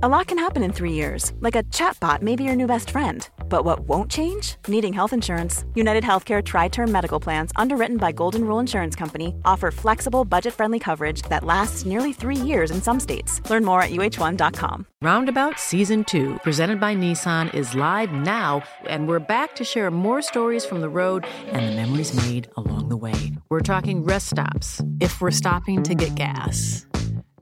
A lot can happen in three years, like a chatbot may be your new best friend. But what won't change? Needing health insurance. United Healthcare Tri Term Medical Plans, underwritten by Golden Rule Insurance Company, offer flexible, budget friendly coverage that lasts nearly three years in some states. Learn more at uh1.com. Roundabout Season 2, presented by Nissan, is live now, and we're back to share more stories from the road and the memories made along the way. We're talking rest stops, if we're stopping to get gas.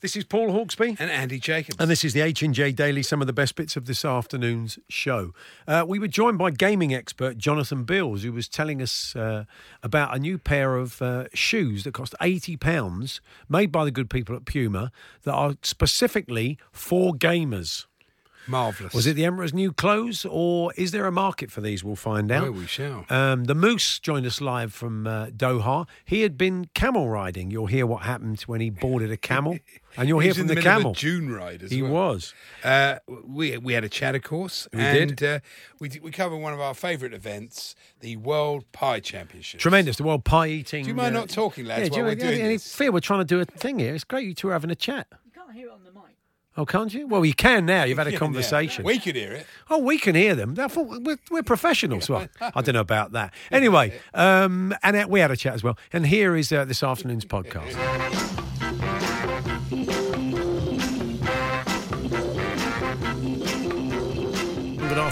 This is Paul Hawksby. And Andy Jacobs. And this is the H&J Daily, some of the best bits of this afternoon's show. Uh, we were joined by gaming expert Jonathan Bills, who was telling us uh, about a new pair of uh, shoes that cost £80, made by the good people at Puma, that are specifically for gamers. Marvellous. Was it the Emperor's new clothes, or is there a market for these? We'll find out. Oh, we shall. Um, the Moose joined us live from uh, Doha. He had been camel riding. You'll hear what happened when he boarded a camel, and you'll He hear from in the, the middle of a camel. dune ride as he well. was. Uh, we we had a chat, of course, We and did. Uh, we did, we covered one of our favourite events, the World Pie Championship. Tremendous. The world pie eating. Do you mind uh, not talking, lads, Yeah, do while you we're have doing any this? fear we're trying to do a thing here? It's great you two are having a chat. You can't hear it on the mic. Oh, can't you? Well, you can now. You've had a conversation. We could hear it. Oh, we can hear them. We're, we're professionals. Well, I don't know about that. Anyway, um, and we had a chat as well. And here is uh, this afternoon's podcast.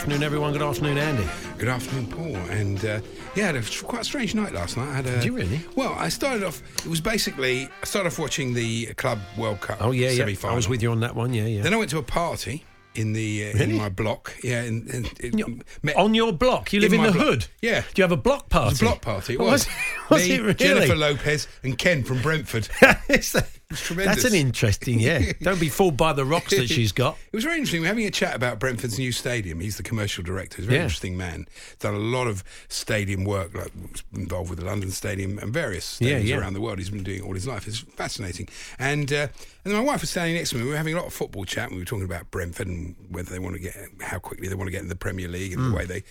afternoon, everyone. Good afternoon, Andy. Good afternoon, Paul. And uh, yeah, I had a quite a strange night last night. I had a, Did you really? Well, I started off. It was basically I started off watching the Club World Cup. Oh yeah, yeah. semi-final. I was with you on that one. Yeah, yeah. Then I went to a party in the uh, Really? in my block. Yeah, in, in, in, met- on your block, you live in, the block. hood. Yeah. Do you have a block party? It was a block party. It Oh, was. was Me, it really? Jennifer Lopez, and Ken from Brentford. It's tremendous. That's an interesting, yeah. Don't be fooled by the rocks that she's got. It was very interesting. We're having a chat about Brentford's new stadium. He's the commercial director. He's a very Yeah. interesting man. Done a lot of stadium work, like involved with the London Stadium and various Yeah, stadiums yeah. around the world. He's been doing it all his life. It's fascinating. And uh, and my wife was standing next to me. We were having a lot of football chat. We were talking about Brentford and whether they want to get how quickly they want to get in the Premier League and Mm. the way they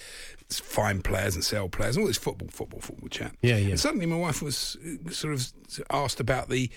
find players and sell players and all this football, football, football chat. Yeah, yeah. And suddenly my wife was uh, sort of asked about the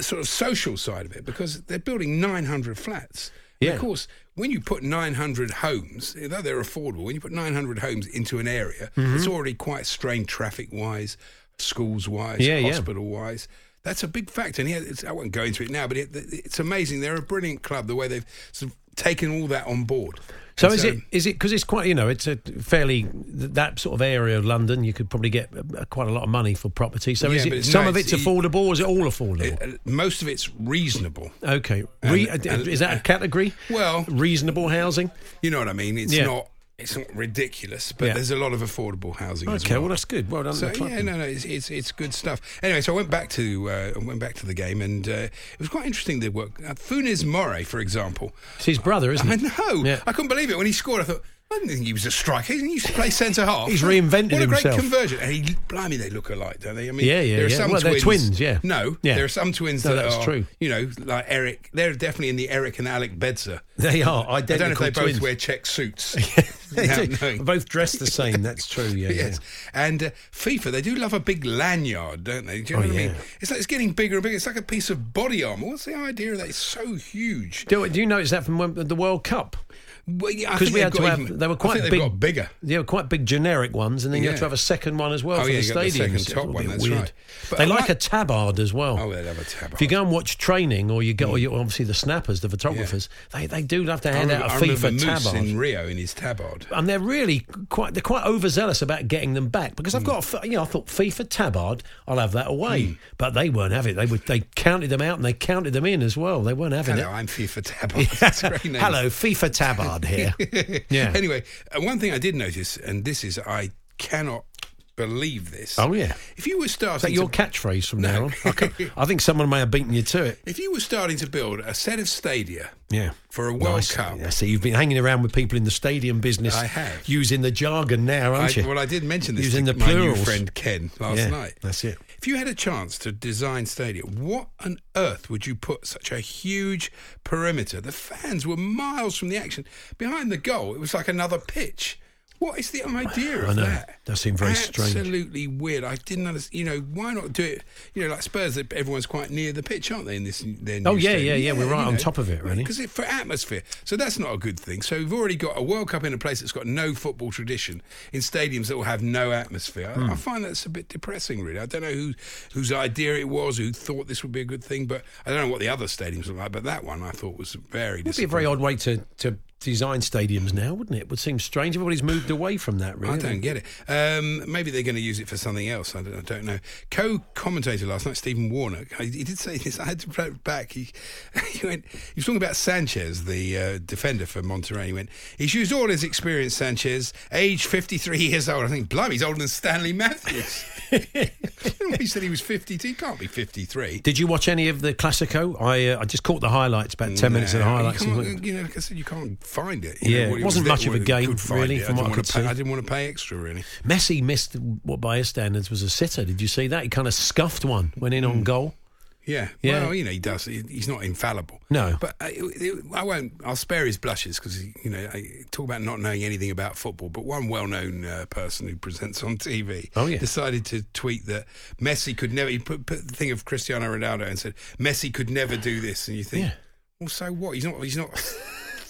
sort of social side of it because they're building 900 flats. Yeah. Of course, when you put 900 homes, though they're affordable, when you put 900 homes into an area Mm-hmm. that's already quite strained traffic wise, schools wise, Yeah, yeah. hospital wise, that's a big factor. And yeah, it's, I won't go into it now, but it, it's amazing. They're a brilliant club the way they've sort of taken all that on board. So is it is it because it's quite you know it's a fairly that sort of area of London you could probably get uh, quite a lot of money for property. So is Yeah, but it some no, of it's- it's affordable or is it all affordable? it- uh, most of it's reasonable. okay, Re- and- uh, and- is that a category? Well, Reasonable housing. you know what I mean. It's Yeah. not. It's not ridiculous, but Yeah. there's a lot of affordable housing. as Okay, well. well that's good. Well done. So yeah, no, no, it's, it's it's good stuff. Anyway, so I went back to uh, I went back to the game, and uh, it was quite interesting. The work uh, Funes Mori, for example. It's his brother, isn't I it? know. Yeah. I couldn't believe it when he scored. I thought. I didn't think he was a striker. He used to play centre half. He's reinvented what a himself. great conversion. And he, blimey, they look alike, don't they? I mean, Yeah, yeah, there are yeah. some Well, they're twins. twins, yeah. No, Yeah. there are some twins No, that that's are, true. You know, like Eric. They're definitely in the Eric and Alec Bedser. They are I don't know if they both wear check suits. They do. Both dressed the same. That's true. Yeah, yes. And uh, FIFA, they do love a big lanyard, don't they? Do you know Oh, what I mean? It's like it's getting bigger and bigger. It's like a piece of body armour. What's the idea of that? It's so huge. Do, do you notice that from when- the World Cup? Well, yeah, Because we had to have, even- they were I quite think big, got bigger. They were quite big generic ones, and then you have Yeah. to have a second one as well Oh, for yeah, the you got the stadium. second top one, that's weird. right. But they I like a tabard as well. Oh, they love a tabard. If you go and watch training, or you go, or you, obviously the snappers, the photographers, they, they do love to hand remember, out a I remember FIFA tabard. in Rio in his tabard. and they're really quite they're quite overzealous about getting them back because. I've hmm. got a you know I thought FIFA tabard I'll have that away hmm. but they weren't having it they would they counted them out and they counted them in as well they weren't having Hello, it I'm FIFA tabard. That's a great name. hello FIFA tabard here yeah Anyway, uh, one thing I did notice, and this is I cannot believe this. Oh, yeah. If you were Is starting that your to, catchphrase from now on? I, can- I think someone may have beaten you to it. if you were starting to build a set of stadia Yeah. for a World Nice. Cup, Yeah, so you've been hanging around with people in the stadium business. I have. Using the jargon now, aren't I, you? well, I did mention this Using to the my new plurals. friend Ken last Yeah, night. that's it. If you had a chance to design stadium, what on earth would you put such a huge perimeter? The fans were miles from the action. Behind the goal, it was like another pitch. What is the idea of I know. that? Does seem very strange. Absolutely weird. I didn't understand. You know, why not do it? You know, like Spurs, everyone's quite near the pitch, aren't they? In this, Oh, yeah, stadium? yeah, yeah, we're right on top of it, really. Because it, for atmosphere, so that's not a good thing. So we've already got a World Cup in a place that's got no football tradition in stadiums that will have no atmosphere. I, Hmm. I find that's a bit depressing, really. I don't know who whose idea it was, who thought this would be a good thing, but I don't know what the other stadiums look like. But that one I thought was very. It would be a very odd way to, to design stadiums now, wouldn't it? It would seem strange. Everybody's moved away from that, really. I don't get it. Um, maybe they're going to use it for something else. I don't, I don't know. Co-commentator last night, Stephen Warnock, he did say this. I had to play it back. He, he went. He was talking about Sanchez, the uh, defender for Monterrey. He went. He's used all his experience. Sanchez, age fifty-three years old. I think, blimey, he's older than Stanley Matthews. he said he was fifty-two. He can't be fifty-three. Did you watch any of the Classico? I uh, I just caught the highlights, about 10 minutes of the highlights. You, you know, like I said, you can't find it. You Yeah, know, it wasn't was much of a game, really, it. from I what I didn't want could to pay, see. I didn't want to pay extra, really. Messi missed what by his standards was a sitter. Did you see that? He kind of scuffed one, went in on goal. Yeah, Yeah. Well, you know, he does. He's not infallible. No. but I, I won't. I'll spare his blushes because you know, I talk about not knowing anything about football. But one well-known uh, person who presents on TV, Oh, yeah. decided to tweet that Messi could never. He put, put the thing of Cristiano Ronaldo and said Messi could never do this, and you think, Yeah. well, so what? He's not. He's not.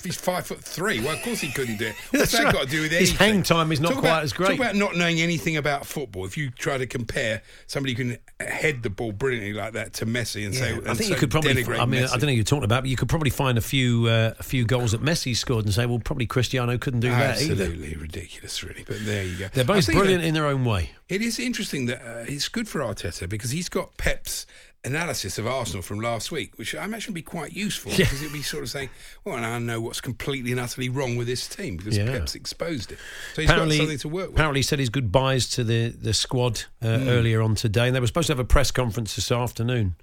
He's five foot three. Well, of course he couldn't do it. What's that right. got to do with anything? His hang time is not Talk quite about- as great. Talk about not knowing anything about football. If you try to compare somebody who can head the ball brilliantly like that to Messi and say, I think so you could probably. I mean, Messi. I don't know who you're talking about, but you could probably find a few uh, a few goals that Messi scored and say, well, probably Cristiano couldn't do that either. Absolutely ridiculous, really. But there you go. They're both brilliant that in their own way. It is interesting that uh, it's good for Arteta because he's got Pep's analysis of Arsenal from last week, which I imagine would be quite useful Yeah. because it'd be sort of saying, well, now I know what's completely and utterly wrong with this team because Yeah. Pep's exposed it. So he's got something to work with. apparently he said his goodbyes to the, the squad uh, Hmm. earlier on today. And they were supposed to have a press conference this afternoon,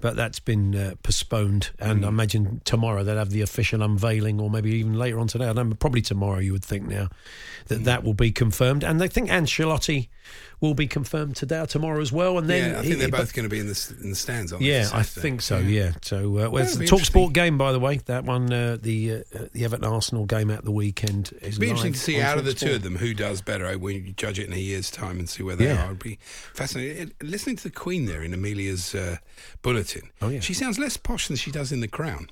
but that's been uh, postponed. And Hmm. I imagine tomorrow they'll have the official unveiling, or maybe even later on today. I don't know, probably tomorrow, you would think now, that Hmm. that will be confirmed. And they think Ancelotti will be confirmed today or tomorrow as well. And then yeah, I he- think they're but- both going to be in the in the stands. Aren't yeah, I think so. Yeah. So, uh, well, it's the be Talk. Sport game, by the way. That one, uh, the uh, the Everton Arsenal game at the weekend is It'd be interesting to see out of the TalkSport. two of them who does better I, when you judge it in a year's time and see where they Yeah. are. It'd be fascinating. Uh, Listening to the Queen there in Amelia's uh, bulletin, Oh, yeah. she sounds less posh than she does in The Crown.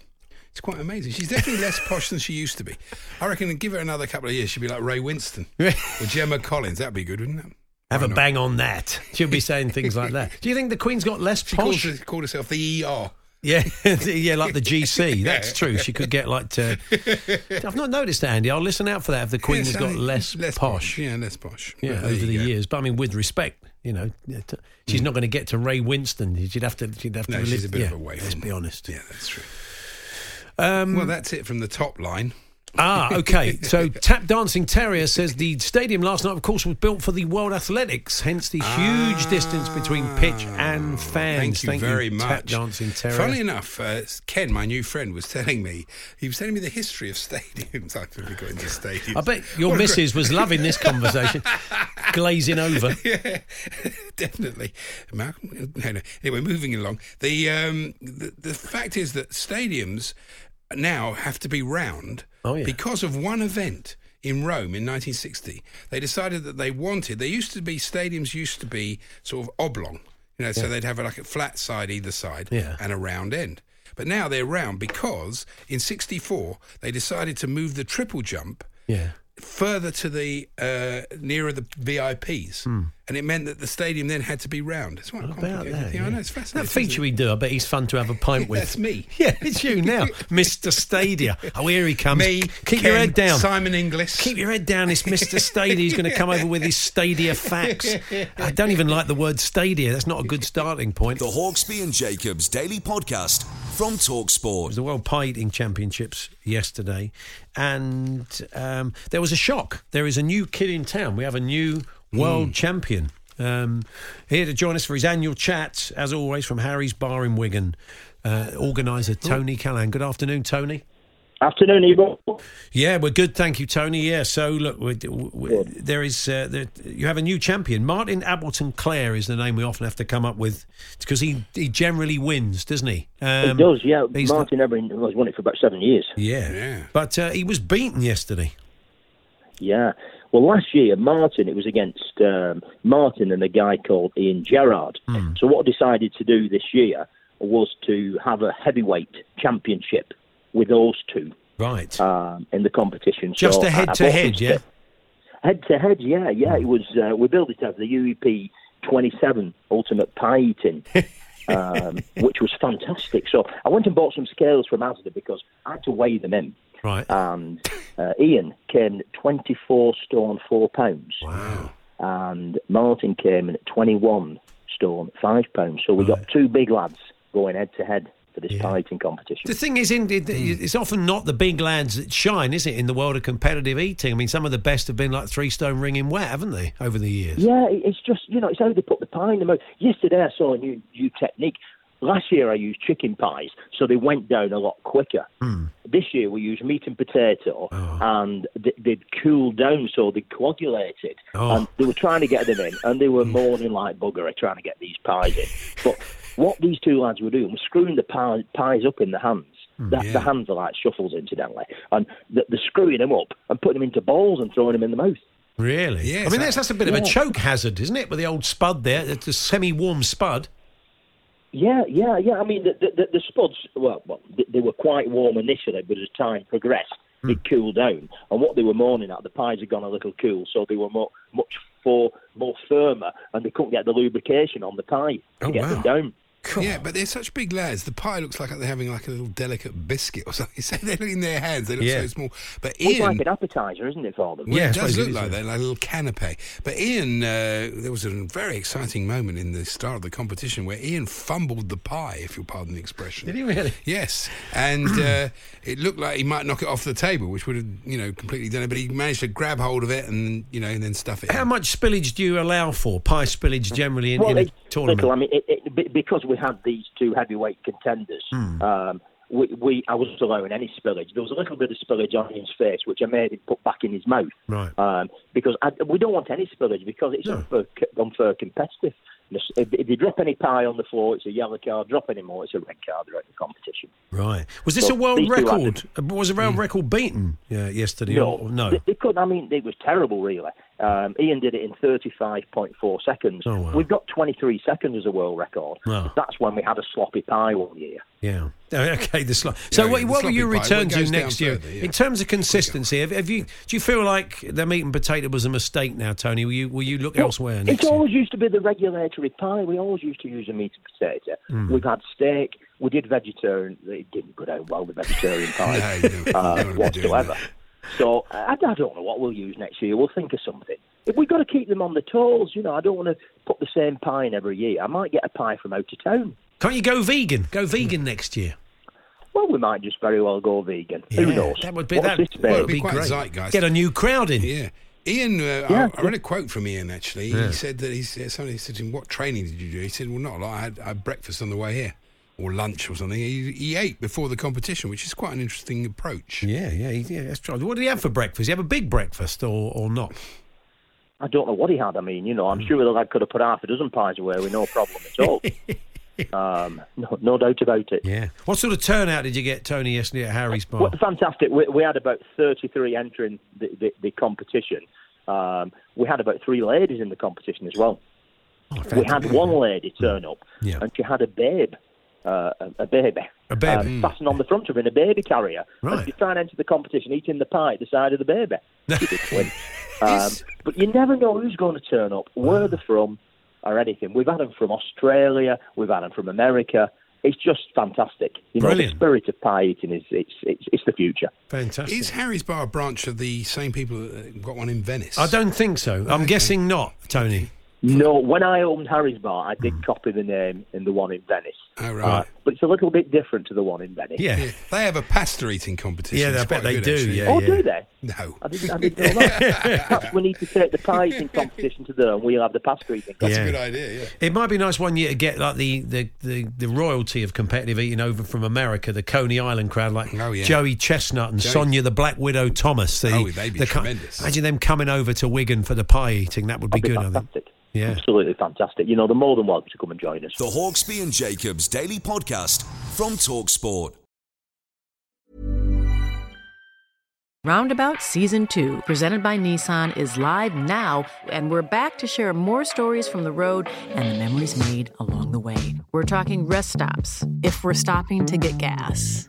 It's quite amazing. She's definitely less posh than she used to be. I reckon give her another couple of years, she'd be like Ray Winstone or Gemma Collins. That'd be good, wouldn't it? Have Why a not? bang on that. She'll be saying things like that. Do you think the Queen's got less She calls, posh? her- called herself the ER. Yeah, yeah, like the GC. That's true. She could get like. To, I've not noticed that, Andy. I'll listen out for that. If the Queen Yeah, has got less, posh, Yeah, less posh. yeah, But there over you the go. Years. But I mean, with respect, you know, yeah, t- she's not going to get to Ray Winstone. She'd have to. She'd have to. No, she's a bit yeah, of a way Let's be honest. Yeah, that's true. Um, Well, that's it from the top line. Ah, okay. So Tap Dancing Terrier says the stadium last night, of course, was built for the World Athletics, hence the huge distance between pitch and fans. Ah, Thank you very Tap much. Dancing Terrier. Funnily enough, uh, Ken, my new friend, was telling me he was telling me the history of stadiums. I've really got into stadiums. I bet your What missus was loving this conversation, glazing over. yeah, definitely. Malcolm, no, no. Anyway, moving along. The, um, the the fact is that stadiums now have to be round Oh, yeah. because of one event in Rome in 1960. They decided that they wanted. There used to be stadiums used to be sort of oblong, you know, so they'd have like a flat side either side Yeah. and a round end. But now they're round because in 64 they decided to move the triple jump Yeah. further to the uh, nearer the VIPs, and it meant that the stadium then had to be round. It's quite. What about complicated. that? Yeah, I know it's fascinating. That feature isn't we do, I bet he's fun to have a pint with. That's me. Yeah, it's you now, Mr. Stadia. Oh, here he comes. Me, Keep your head down. Simon Inglis. Keep your head down. It's Mr. Stadia. He's going to come over with his Stadia facts. I don't even like the word Stadia. That's not a good starting point. The Hawksby and Jacobs Daily Podcast from It Talksport. the World Pie Eating Championships yesterday, and um, there was a shock. There is a new kid in town. We have a new world champion. Um, here to join us for his annual chat, as always, from Harry's Bar in Wigan, uh, organiser Tony Callaghan. Good afternoon, Tony. Afternoon, Evo. Yeah, we're good, thank you, Tony. Yeah, so look, we, we, there is uh, there, you have a new champion. Martin Appleton Clare is the name we often have to come up with because he he generally wins, doesn't he? He Um, does, yeah. he's Martin Everin has won it for about seven years. Yeah, Yeah. but uh, he was beaten yesterday. Yeah. Well, last year, Martin, it was against um, Martin and a guy called Ian Gerrard. Hmm. So, what I decided to do this year was to have a heavyweight championship with those two Right. um, in the competition. Just So a I- I head to head, yeah? Head to head, yeah, yeah. It was. Uh, we built it as the UEP 27 Ultimate Pie Eating, um, which was fantastic. So I went and bought some scales from Asda because I had to weigh them in. Right. And uh, Ian came 24 stone 4 pounds. Wow. And Martin came in at 21 stone 5 pounds. So we got two big lads going head to head for this pie eating competition. The thing is, in, it, it's often not the big lads that shine, is it, in the world of competitive eating? I mean, some of the best have been like three stone ringing wet, haven't they, over the years? Yeah, it's just you know, it's how they put the pie in the mouth. Yesterday I saw a new new technique. Last year I used chicken pies, so they went down a lot quicker. Hmm. This year we used meat and potato, oh. and they, they'd cooled down, so they coagulated. Oh. And they were trying to get them in, and they were hmm. moaning like buggery trying to get these pies in. But what these two lads were doing was screwing the pie, pies up in the hands. Hmm, the, the hands are like shuffles, incidentally, and they're, they're screwing them up and putting them into balls and throwing them in the mouth. Really? Yes, I mean, that's, that's a bit of a choke hazard, isn't it, with the old spud there? It's a semi warm spud. Yeah, yeah, yeah. I mean, the the, the, spuds, well, well, they, they were quite warm initially, but as time progressed, Hmm. it cooled down. And what they were mourning at, the pies had gone a little cool, so they were more, much for, more firmer, and they couldn't get the lubrication on the pie to Oh, get wow. them down. Yeah, but they're such big lads. The pie looks like they're having like a little delicate biscuit or something. So they look in their hands. They look Yeah. so small. But Ian, It's like an appetizer, isn't it, for them? well, Yeah, I it does look is, like that, like a little canapé. But Ian, uh, there was a very exciting moment in the start of the competition where Ian fumbled the pie, if you'll pardon the expression. Did he really? Yes, and uh, it looked like he might knock it off the table, which would have, you know, completely done it. But he managed to grab hold of it and, you know, and then stuff it. How in. much spillage do you allow for? Pie spillage generally in, Well, in a tournament? little. I mean, it, it, be- because we had these two heavyweight contenders, Hmm. um, we, we I wasn't allowing any spillage. There was a little bit of spillage on his face, which I made him put back in his mouth. Right. Um, because I, we don't want any spillage because it's No. unfair, unfair competitive. If, you drop any pie on the floor, it's a yellow card. Drop any more, it's a red card throughout the competition. Right. Was this So a world record? Uh, Was a world record beaten uh, yesterday? No, Or, no. They, they couldn't. I mean, it was terrible, really. Um, Ian did it in 35.4 seconds. Oh, wow. We've got 23 seconds as a world record. That's when we had a sloppy pie one year. Yeah. Oh, Okay. The slo- so, Yeah, what, the what will sloppy you pie, return to next year further, yeah. in terms of consistency? Have, have you do you feel like the meat and potato was a mistake now, Tony? Will you will you look elsewhere next It's year? always used to be the regulatory pie. We always used to use a meat and potato. Hmm. We've had steak. We did vegetarian. It didn't go down well with vegetarian pie No, you don't- you uh, don't wanna be doing whatsoever. So I, I don't know what we'll use next year. We'll think of something. If we've got to keep them on the toes, you know, I don't want to put the same pie in every year. I might get a pie from out of town. Can't you go vegan? Go vegan next year. Well, we might just very well go vegan. Who knows? That would be What's that. this Well, it'd be Be quite great. zeitgeist. Get a new crowd in. Yeah. Ian, uh, Yeah, I, I read a quote from Ian actually. He said that he said, somebody said to him, What training did you do? He said, Well, not a lot. I had, I had breakfast on the way here, or lunch or something. He, he ate before the competition, which is quite an interesting approach. Yeah, yeah, he- yeah. That's true. What did he have for breakfast? Did he have a big breakfast or, or not? I don't know what he had. I mean, you know, I'm sure the lad could have put half a dozen pies away with no problem at all. um, no, no doubt about it. Yeah. What sort of turnout did you get, Tony, yesterday at Harry's Bar? Well, fantastic. We, we had about 33 entering the, the, the competition. Um, we had about three ladies in the competition as well. Oh, We had one lady turn up, Yeah. and she had a babe, uh, a, a baby, A baby. um, fastened on the front of her in a baby carrier. Right. And she's trying to enter the competition, eating the pie at the side of the baby. She did. Um, but you never know who's going to turn up, where they're from, or anything. We've had them from Australia, we've had them from America. It's just fantastic. You know, Brilliant. the spirit of pie eating is it's it's, it's the future. Fantastic. Is Harry's Bar a branch of the same people that got one in Venice? I don't think so. I'm guessing not, Tony. No, when I opened Harry's Bar, I did Hmm. copy the name in the one in Venice. Oh, right. Uh, but it's a little bit different to the one in Venice. Yeah. Yeah, they have a pasta eating competition. Yeah, I It's bet they good, do, actually. yeah. Oh, do they? No. I didn't, I didn't know that. Perhaps we need to take the pie eating competition to them. We'll have the pasta eating competition. That's Yeah. a good idea, yeah. It might be nice one year to get like the, the, the, the royalty of competitive eating over from America, the Coney Island crowd, like Oh, yeah. Joey Chestnut and Joey- Sonya the Black Widow Thomas. The, Oh, they'd be the tremendous. Imagine them coming over to Wigan for the pie eating. That would be That'd good, be I think. Yeah. Absolutely fantastic. You know, they're more than welcome to come and join us. The Hawksby and Jacobs Daily Podcast from Talksport. Roundabout Season 2, presented by Nissan, is live now, and we're back to share more stories from the road and the memories made along the way. We're talking rest stops, if we're stopping to get gas.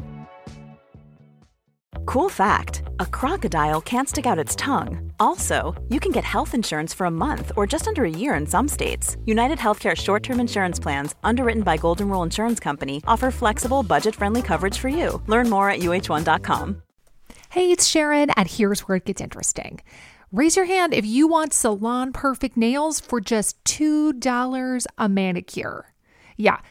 Cool fact a crocodile can't stick out its tongue. Also, you can get health insurance for a month or just under a year in some states. United Healthcare short term insurance plans, underwritten by Golden Rule Insurance Company, offer flexible, budget friendly coverage for you. Learn more at uh1.com. Hey, it's Sharon, and here's where it gets interesting. Raise your hand if you want salon perfect nails for just $2 a manicure. Yeah,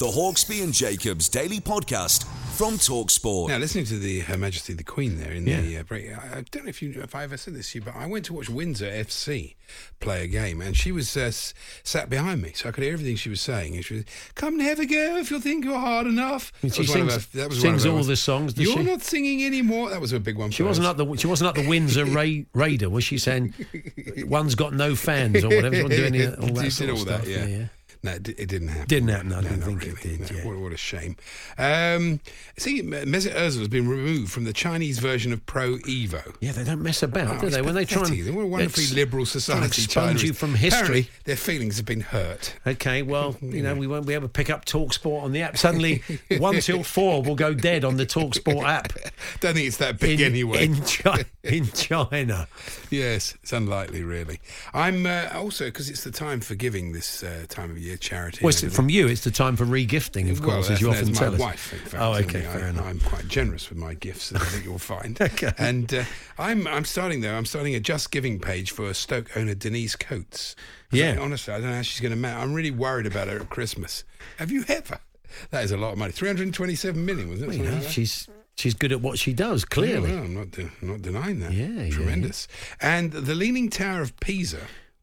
The Hawksby and Jacobs Daily Podcast from Talksport. Now, listening to the Her Majesty the Queen there in Yeah. the uh, break, I, I don't know if you if I ever said this to you, but I went to watch Windsor FC play a game, and she was uh, s- sat behind me, so I could hear everything she was saying. And she was, "Come and have a go if you think you're hard enough." And That she was one of sings- her- that was sings one of her all ones. the songs, does You're she? not singing anymore. That was a big one. She for wasn't us. at the she wasn't at the Windsor Ra- Raider, was she? Saying one's got no fans or whatever. She wasn't doing any, all that sort did of all stuff. that, yeah. No, it, it didn't happen. Didn't happen, I No, didn't think it did, No, yeah. what, what a shame. Um, see, Mesut Ozil has been removed from the Chinese version of Pro Evo. Yeah, they don't mess about, Oh, do they? When they try and What a wonderfully liberal society. expunge you from history. Apparently, their feelings have been hurt. Okay, well, you know, we won't be able to pick up Talksport on the app. Suddenly, one till four will go dead on the Talksport app. Don't think it's that big in, anyway. In, Chi- in China. yes, it's unlikely, really. I'm uh, also because it's the time for giving this uh, time of year charity. Well, and it's, everything. from you, it's the time for regifting, of Well, course, as you often tell my us. wife, in fact. oh, okay, I, enough. I'm quite generous with my gifts, as I think you'll find. Okay. And uh, I'm I'm starting though. I'm starting a Just Giving page for Stoke owner Denise Coates. Yeah. honestly, I don't know how she's going to manage. I'm really worried about her at Christmas. Have you ever? That is a lot of money. 327 million, wasn't it? Well, you know, like she's she's good at what she does, Yeah, clearly. well, I'm not, de- not denying that. Yeah, yeah, tremendous. And the Leaning Tower of Pisa.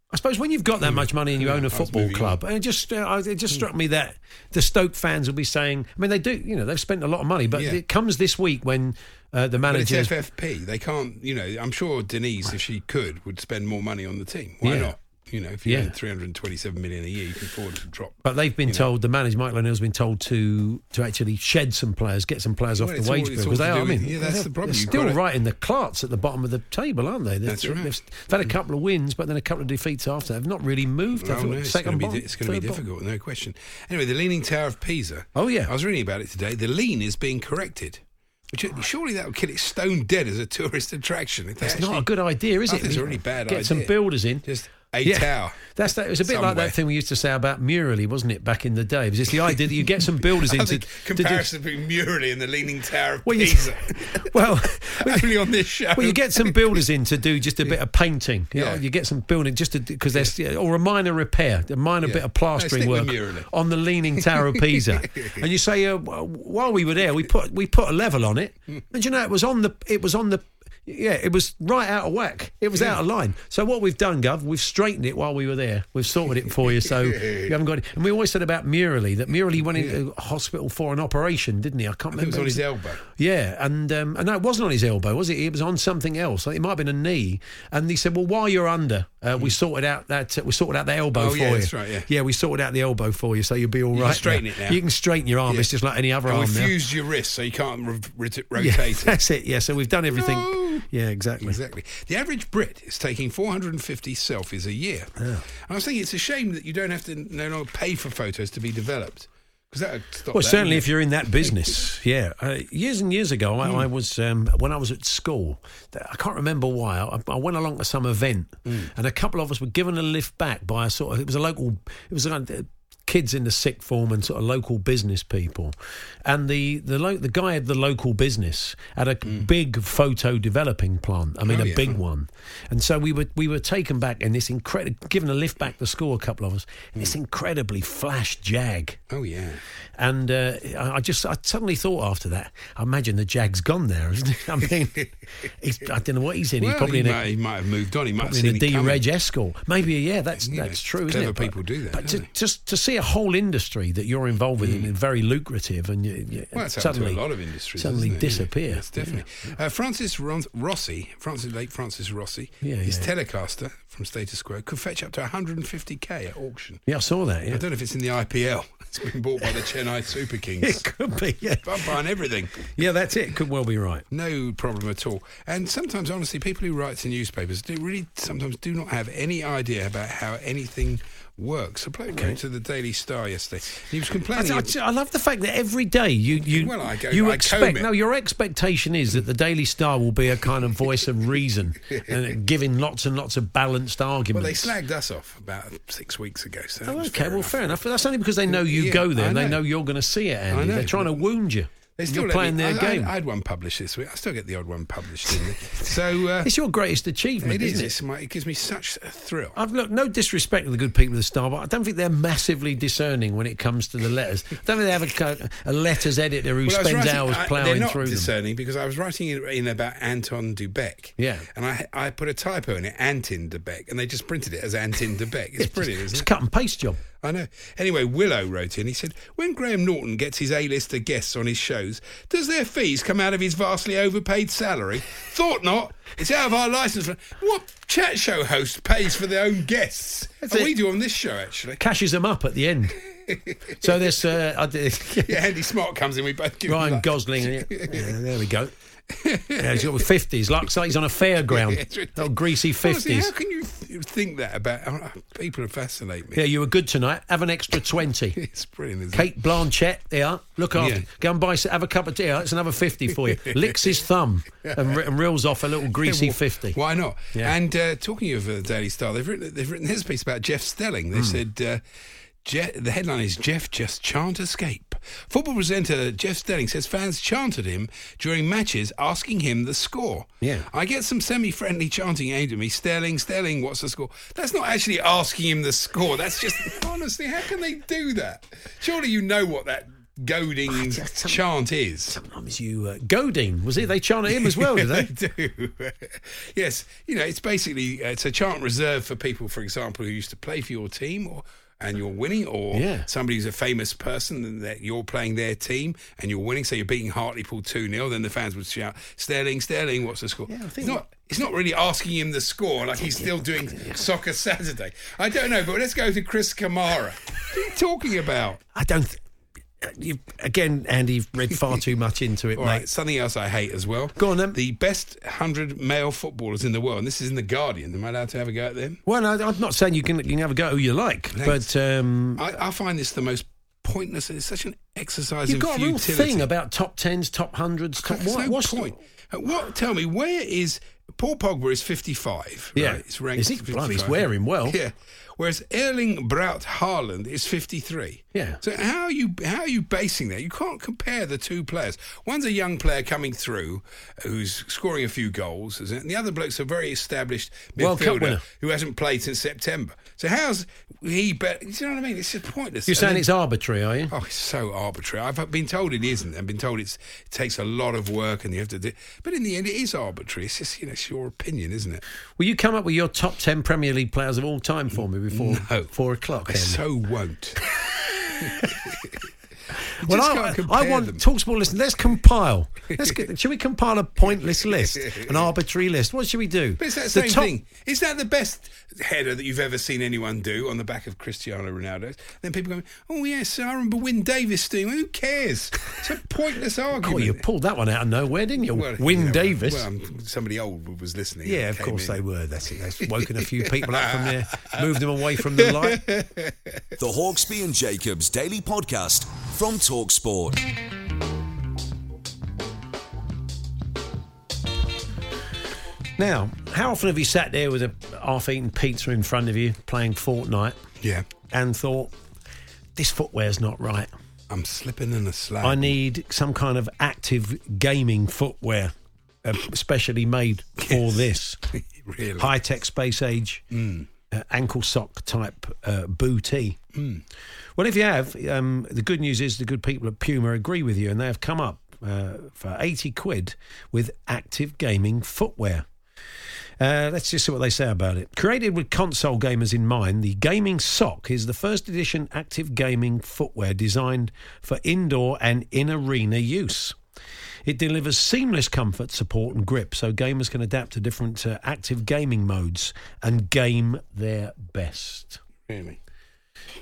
I suppose when you've got that much money and you own a football club, and it just uh, it just struck me that the Stoke fans will be saying, I mean, they do, you know, they've spent a lot of money, but Yeah. it comes this week when uh, the But it's manager. FFP. They can't, you know, I'm sure Denise, if she could, would spend more money on the team. Why Yeah. not? You know, if you Yeah. had 327 million a year, you can afford to drop. But they've been you know. told the manager Michael O'Neill's been told to to actually shed some players, get some players Well, off the wage bill because they are. I mean, yeah, that's they're, the problem. They're You've still right in the clarts at the bottom of the table, aren't they? They've, That's right. They've, they've had a couple of wins, but then a couple of defeats after. They've not really moved. They've no, it's going to be, bottom, di- it's going to be difficult, no question. Anyway, the Leaning Tower of Pisa. Oh, yeah. I was reading about it today. The lean is being corrected. Which uh, surely that would kill it stone dead as a tourist attraction. It's actually- not a good idea, is it? it's a really bad Get idea. Get some builders in. Just a tower. That's that. It was a bit like that thing we used to say about Murley, wasn't it, back in the day? It was just the idea that you get some builders in I to, do- comparison between Murley and the Leaning Tower of Well, you- Pisa. well, Only on this show. well, you get some builders in to do just a bit of painting. You, know, Yeah. you get some building just to because there's or a minor repair, a minor Yeah. bit of plastering with work on the Leaning Tower of Pisa, and you say uh, while we were there, we put we put a level on it, Hmm. and you know it was on the it was on the. Yeah, it was right out of whack. It was out of line. So what we've done, Gov, we've straightened it while we were there. We've sorted it for you, so you haven't got it. And we always said about Murley that Murley went into hospital for an operation, didn't he? I can't I think it was on his elbow. Yeah, and um, and no, it wasn't on his elbow, was it? It was on something else. It might have been a knee. And he said, "Well, while you're under, uh, we sorted out that uh, we sorted out the elbow. Oh, for yeah, you. that's right, yeah. yeah, we sorted out the elbow for you, so you'll be all You right. can straighten now. it now. You can straighten your arm. Yeah. It's just like any other And we arm now. fused your wrist so you can't ret- Yeah, rotate it. that's it. Yeah, so we've done everything. No. Yeah, exactly. Exactly. The average Brit is taking 450 selfies a year. And I was thinking it's a shame that you don't have to no longer pay for photos to be developed. Because that would stop Well, that, certainly if you're in that business, yeah. Uh, years and years ago, I, Hmm. I was um, when I was at school. I can't remember why. I, I went along to some event, Hmm. and a couple of us were given a lift back by a sort of. It was a local. It was like uh, kids in the sick form and sort of local business people, and the the lo- the guy at the local business had a big photo developing plant. I mean, Hmm. Oh, a yeah. big one, and so we were we were taken back in this incredible, given a lift back to school. A couple of us in this incredibly flash Jag. Oh, yeah. And uh, I just, I suddenly thought after that, I imagine the Jag's gone there, isn't he? I mean, he's, I don't know what he's in. Well, he's probably he, in might, a, he might have moved on. He might have seen a it D. Reg Escort. Maybe, yeah, that's know, that's true, isn't clever it? But- people do that, But to, just to see a whole industry that you're involved with and very lucrative, and you, you Well, suddenly a lot of industries. suddenly? Yeah, disappear. Yes, definitely. Uh, Francis Rossi, Francis late Francis Rossi, Yeah, his yeah. Telecaster from Status Quo could fetch up to 150k at auction. Yeah, I saw that. I don't know if it's in the IPL. It's been bought by the Chennai Super Kings. it could be. Yeah, I'm buying everything. yeah, that's it. Could well be right. No problem at all. And sometimes, honestly, people who write to newspapers do really sometimes do not have any idea about how anything works. A bloke wrote to the Daily Star yesterday. He was complaining. I- I love the fact that every day you you Well, I go- you I expect no your expectation is that the Daily Star will be a kind of voice of reason and giving lots and lots of balanced arguments. well, they slagged us off about six weeks ago. So Oh, okay, well, enough. fair enough. But that's only because they know you Yeah, go there I and they know. know you're going to see it, Andy. They're trying to wound you. They still You're playing me, their I, game. I, I had one published this week. I still get the odd one published. So uh, it's your greatest achievement, it is. isn't it? My, it gives me such a thrill. I've look no disrespect to the good people of the Star, but I don't think they're massively discerning when it comes to the letters. I don't think they have a, a letters editor who Well, spends writing- hours ploughing They're not through them. discerning because I was writing in, in about Anton Du Beke. Yeah. And I I put a typo in it, Antin Dubek, and they just printed it as Antin Dubek. It's brilliant, It's it? cut and paste job. I know. Anyway, Willow wrote in. He said, "When Graham Norton gets his A-lister guests on his shows, does their fees come out of his vastly overpaid salary? Thought not. It's out of our license. What chat show host pays for their own guests? That's And it. we do on this show, actually. Cashes them up at the end. so this, uh, Yeah, Andy Smart comes in. We both give Ryan. Gosling. Yeah, there we go. Yeah, he's got fifties, Looks like he's on a fairground. Little greasy fifties. how can you th- think that about oh, people? Who fascinate me. Yeah, you were good tonight. Have an extra twenty. It's brilliant. Isn't it? Cate Blanchett, there. Look after. Yeah. Go and buy. Have a cup of tea. It's another fifty for you. Licks his thumb and, re- and reels off a little greasy Well, fifty. Why not? Yeah. And uh, talking of uh, Daily Star, they've written they've written this piece about Jeff Stelling. They said uh, Je- the headline is Jeff just can't escape. Football presenter Jeff Stelling says fans chanted him during matches, asking him the score. Yeah. I get some semi-friendly chanting aimed at me. Stelling, Stelling, what's the score? That's not actually asking him the score. That's just honestly, how can they do that? Surely you know what that goading chant is. Sometimes you uh, Godine was it? They chanted him as well, did they? do. yes, you know, it's basically uh, it's a chant reserved for people, for example, who used to play for your team or and you're winning, or Yeah. somebody who's a famous person that you're playing their team and you're winning, so you're beating Hartlepool 2 0, then the fans would shout, Stelling, Stelling, what's the score? Yeah, I think- it's, not, it's not really asking him the score like he's still doing Soccer Saturday. I don't know, but let's go to Chris Kamara. What are you talking about? I don't. You again, Andy. You've read far too much into it, mate. right, something else I hate as well. Go on then. The best 100 male footballers in the world, and this is in The Guardian. Am I allowed to have a go at them? Well, no, I'm not saying you can you can have a go at who you like, Thanks. but um, I, I find this the most pointless. It's such an exercise you've in got a real thing about top tens, top hundreds, top There's what? no what's the- point. Uh, What? Tell me, where is Paul Pogba? Is 55. Yeah. right? It's ranked Is he? 55. Blimey, he's wearing well. Yeah. Whereas Erling Braut Haaland is 53. Yeah. So how are you how are you basing that? You can't compare the two players. One's a young player coming through who's scoring a few goals, isn't it? And the other bloke's a very established World Cup winner. midfielder who hasn't played since September. So how's he better? You know what I mean? It's just pointless. You're saying then- it's arbitrary, are you? Oh, it's so arbitrary. I've been told it isn't. I've been told it's, it takes a lot of work and you have to do. But in the end, it is arbitrary. It's just you know, it's your opinion, isn't it? Will you come up with your top 10 Premier League players of all time for me before No. four o'clock? I so won't. You Well, I, can't I compare want them. Talksport listen. Let's compile. Let's get, should we compile a pointless list, an arbitrary list? What should we do? But it's that The same top- thing. Is that the best header that you've ever seen anyone do on the back of Cristiano Ronaldo? Then people go, "Oh yes, I remember Wyn Davies doing." Well, who cares? It's a pointless argument. Oh, you pulled that one out of nowhere, didn't you? Well, Win you know, Davis. Well, um, somebody old was listening. yeah, of course in. they were. That's it. That's woken a few people up from there, moved them away from the light. The Hawksby and Jacobs Daily Podcast from Talksport. Now, how often have you sat there with a half-eaten pizza in front of you, playing Fortnite, Yeah, and thought, "This footwear's not right. I'm slipping in a slab. I need some kind of active gaming footwear, uh, especially made for this." really. high tech space age uh, ankle sock type uh, booty. Well, if you have, um, the good news is the good people at Puma agree with you, and they have come up uh, for 80 quid with active gaming footwear. Uh, let's just see what they say about it. Created with console gamers in mind, the Gaming Sock is the first edition active gaming footwear designed for indoor and in arena use. It delivers seamless comfort, support, and grip so gamers can adapt to different uh, active gaming modes and game their best. really.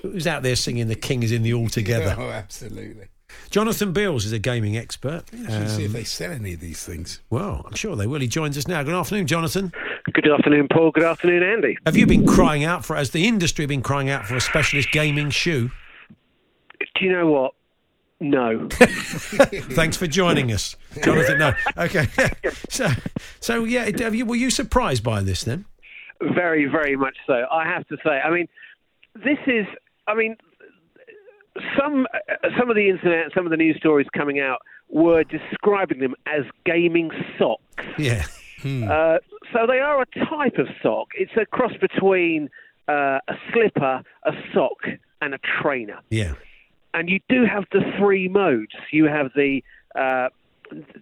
Who's out there singing The King is in the All Together? Oh, absolutely. Jonathan Beals is a gaming expert. I should see if Um, they sell any of these things. well, I'm sure they will. He joins us now. Good afternoon, Jonathan. Good afternoon, Paul. Good afternoon, Andy. Have you been crying out for, as the industry been crying out for a specialist gaming shoe? Do you know what? No. Thanks for joining us, Jonathan. No, okay. so, so yeah, have you, were you surprised by this then? very, very much so. I have to say. I mean, this is. I mean, some some of the internet, some of the news stories coming out were describing them as gaming socks. Yeah. Uh, so they are a type of sock. It's a cross between uh, a slipper, a sock, and a trainer. Yeah. and you do have the three modes. You have the uh,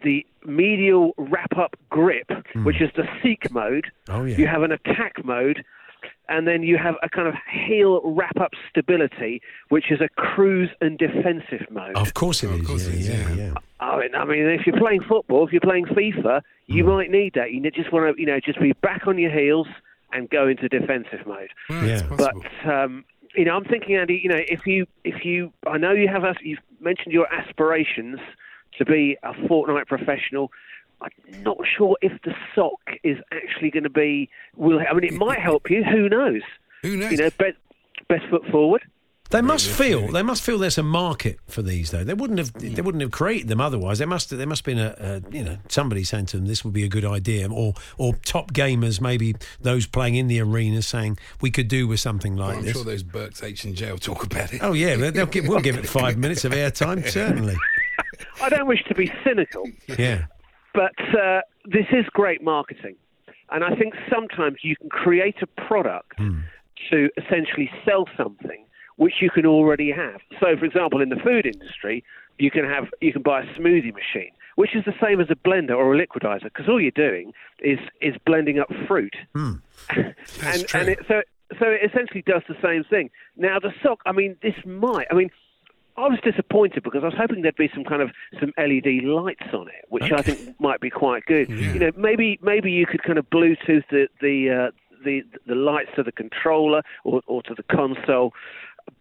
the medial wrap up grip, which is the seek mode. Oh, yeah. You have an attack mode, and then you have a kind of heel wrap up stability, which is a cruise and defensive mode. Of course it is. Of course yeah, it is, yeah, yeah. yeah. I mean, I mean, if you're playing football, if you're playing FIFA, you might need that. You just want to, you know, just be back on your heels and go into defensive mode. Well, Yeah. But um, you know, I'm thinking, Andy. You know, if you if you, I know you have, you've mentioned your aspirations to be a Fortnite professional. I'm not sure if the sock is actually going to be. Will I mean, it might help you. Who knows? Who knows? You know, best, best foot forward. They must feel they must feel there's a market for these though. They wouldn't have they wouldn't have created them otherwise. There must there must have been a, a you know somebody saying to them this would be a good idea, or or top gamers maybe those playing in the arena saying we could do with something like this. I'm this. sure those Burks H and J will talk about it. Oh yeah, they'll, they'll give, we'll give it five minutes of airtime certainly. I don't wish to be cynical, Yeah, but uh, this is great marketing, and I think sometimes you can create a product to essentially sell something which you can already have. So, for example, in the food industry, you can have you can buy a smoothie machine, which is the same as a blender or a liquidizer, because all you're doing is is blending up fruit. That's and true. and it, so so it essentially does the same thing. Now the sock, I mean, this might, I mean. I was disappointed because I was hoping there'd be some kind of some LED lights on it, which I think might be quite good. You know, maybe maybe you could kind of Bluetooth the the uh, the the lights to the controller or, or to the console.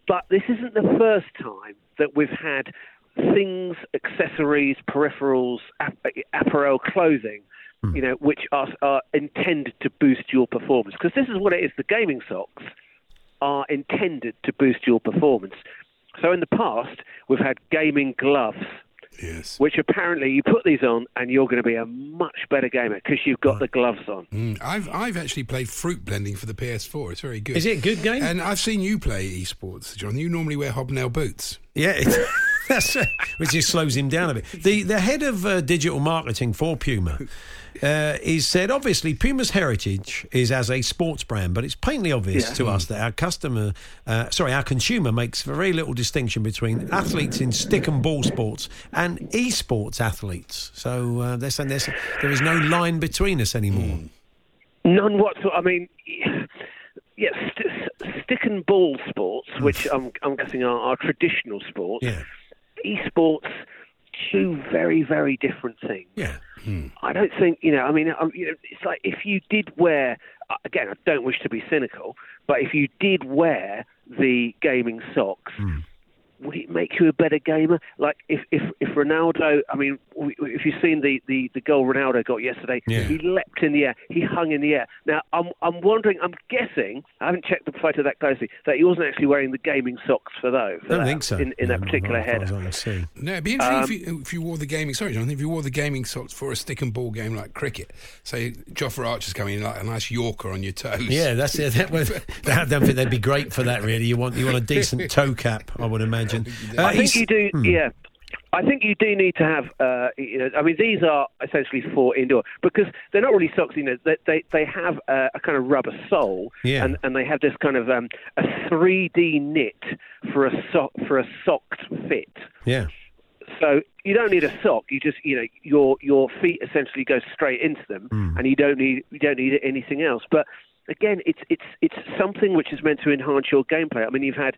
But this isn't the first time that we've had things, accessories, peripherals, ap- apparel, clothing, you know, which are, are intended to boost your performance. Because this is what it is: the gaming socks are intended to boost your performance. So in the past, we've had gaming gloves, Yes. which apparently you put these on and you're going to be a much better gamer because you've got the gloves on. Mm, I've I've actually played fruit blending for the PS4. It's very good. Is it a good game? And I've seen you play esports, John. You normally wear hobnail boots. Yeah, it, that's uh, which just slows him down a bit. The the head of uh, digital marketing for Puma. Uh, is said obviously Puma's heritage is as a sports brand, but it's plainly obvious Yeah. to us that our customer, uh, sorry, our consumer makes very little distinction between athletes in stick and ball sports and esports athletes. So uh, they're saying there's, there is no line between us anymore. None whatsoever. I mean, Yes, st- stick and ball sports, which I'm, I'm guessing are, are traditional sports. Yeah, Esports, two very, very different things. yeah. I don't think you know. I mean, um, you know, it's like if you did wear. uh, Again, I don't wish to be cynical, but if you did wear the gaming socks, would it make you a better gamer? Like if if, if Ronaldo, I mean, w- w- if you've seen the, the, the goal Ronaldo got yesterday, Yeah. he leapt in the air, he hung in the air. Now I'm I'm wondering, I'm guessing, I haven't checked the photo that closely, that he wasn't actually wearing the gaming socks for those. I don't think so. In, in No, that particular as far header. as I. No, it'd be interesting Um, if, you, if you wore the gaming. Sorry, Jonathan. If you wore the gaming socks for a stick and ball game like cricket, say Jofra Archer's coming in like a nice Yorker on your toes. Yeah, that's it. That would, I don't think they'd be great for that. Really, you want you want a decent toe cap, I would imagine. Uh, I think you do. Hmm. Yeah, I think you do need to have. Uh, you know, I mean, these are essentially for indoor because they're not really socks. You know, they they, they have a, a kind of rubber sole, Yeah. and, and they have this kind of um, a 3D knit for a sock for a socked fit. Yeah. So you don't need a sock. You just you know your your feet essentially go straight into them, Hmm. and you don't need you don't need anything else. But again, it's it's it's something which is meant to enhance your gameplay. I mean, you've had.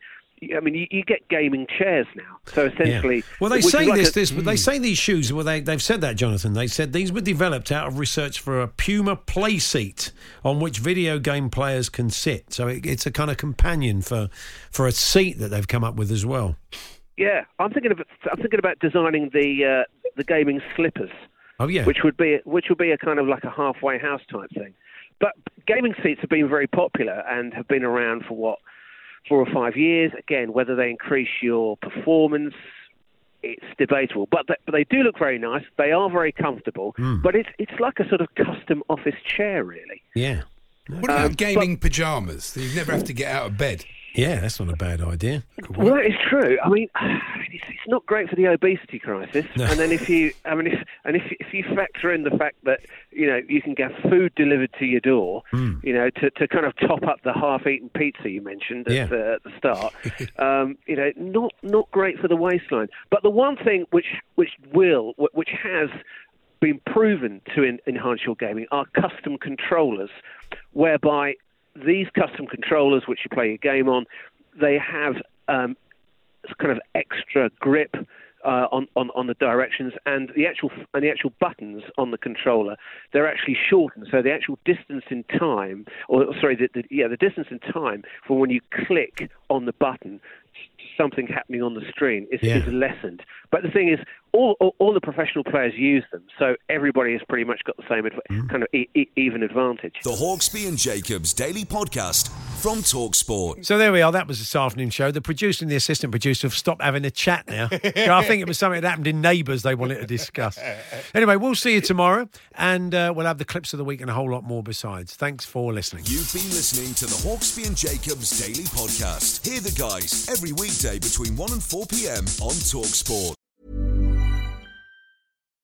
I mean, you, you get gaming chairs now. So essentially, Yeah. Well, they say like this. a- this they say these shoes. Well, they they've said that, Jonathan. They said these were developed out of research for a Puma play seat on which video game players can sit. So it, it's a kind of companion for for a seat that they've come up with as well. Yeah, I'm thinking of I'm thinking about designing the uh, the gaming slippers, Oh yeah. which would be which would be a kind of like a halfway house type thing. But gaming seats have been very popular and have been around for what four or five years. Again, whether they increase your performance, it's debatable. But they, but they do look very nice. They are very comfortable. But it's it's like a sort of custom office chair, really. yeah. What about Um, gaming pajamas? So you never have to get out of bed. Yeah, that's not a bad idea. Well, that is true. I mean, it's, it's not great for the obesity crisis. No. And then if you, I mean, if and if if you factor in the fact that you know you can get food delivered to your door, Hmm. you know, to, to kind of top up the half-eaten pizza you mentioned at, Yeah. the, at the start, um, you know, not not great for the waistline. But the one thing which which will which has been proven to en- enhance your gaming are custom controllers, whereby these custom controllers, which you play your game on, they have um, kind of extra grip uh, on, on on the directions and the actual and the actual buttons on the controller. They're actually shortened, so the actual distance in time, or sorry, the, the, yeah, the distance in time from when you click on the button to something happening on the screen is, Yeah. is lessened. But the thing is, all, all all the professional players use them, so everybody has pretty much got the same adv- Mm. kind of e- e- even advantage. The Hawksbee and Jacobs Daily Podcast from Talksport. So there we are. That was this afternoon show. The producer and the assistant producer have stopped having a chat now. I think it was something that happened in Neighbours they wanted to discuss. Anyway, we'll see you tomorrow, and uh, we'll have the clips of the week and a whole lot more besides. Thanks for listening. You've been listening to the Hawksbee and Jacobs Daily Podcast. Hear the guys every weekday between 1 and 4 p.m. on Talksport.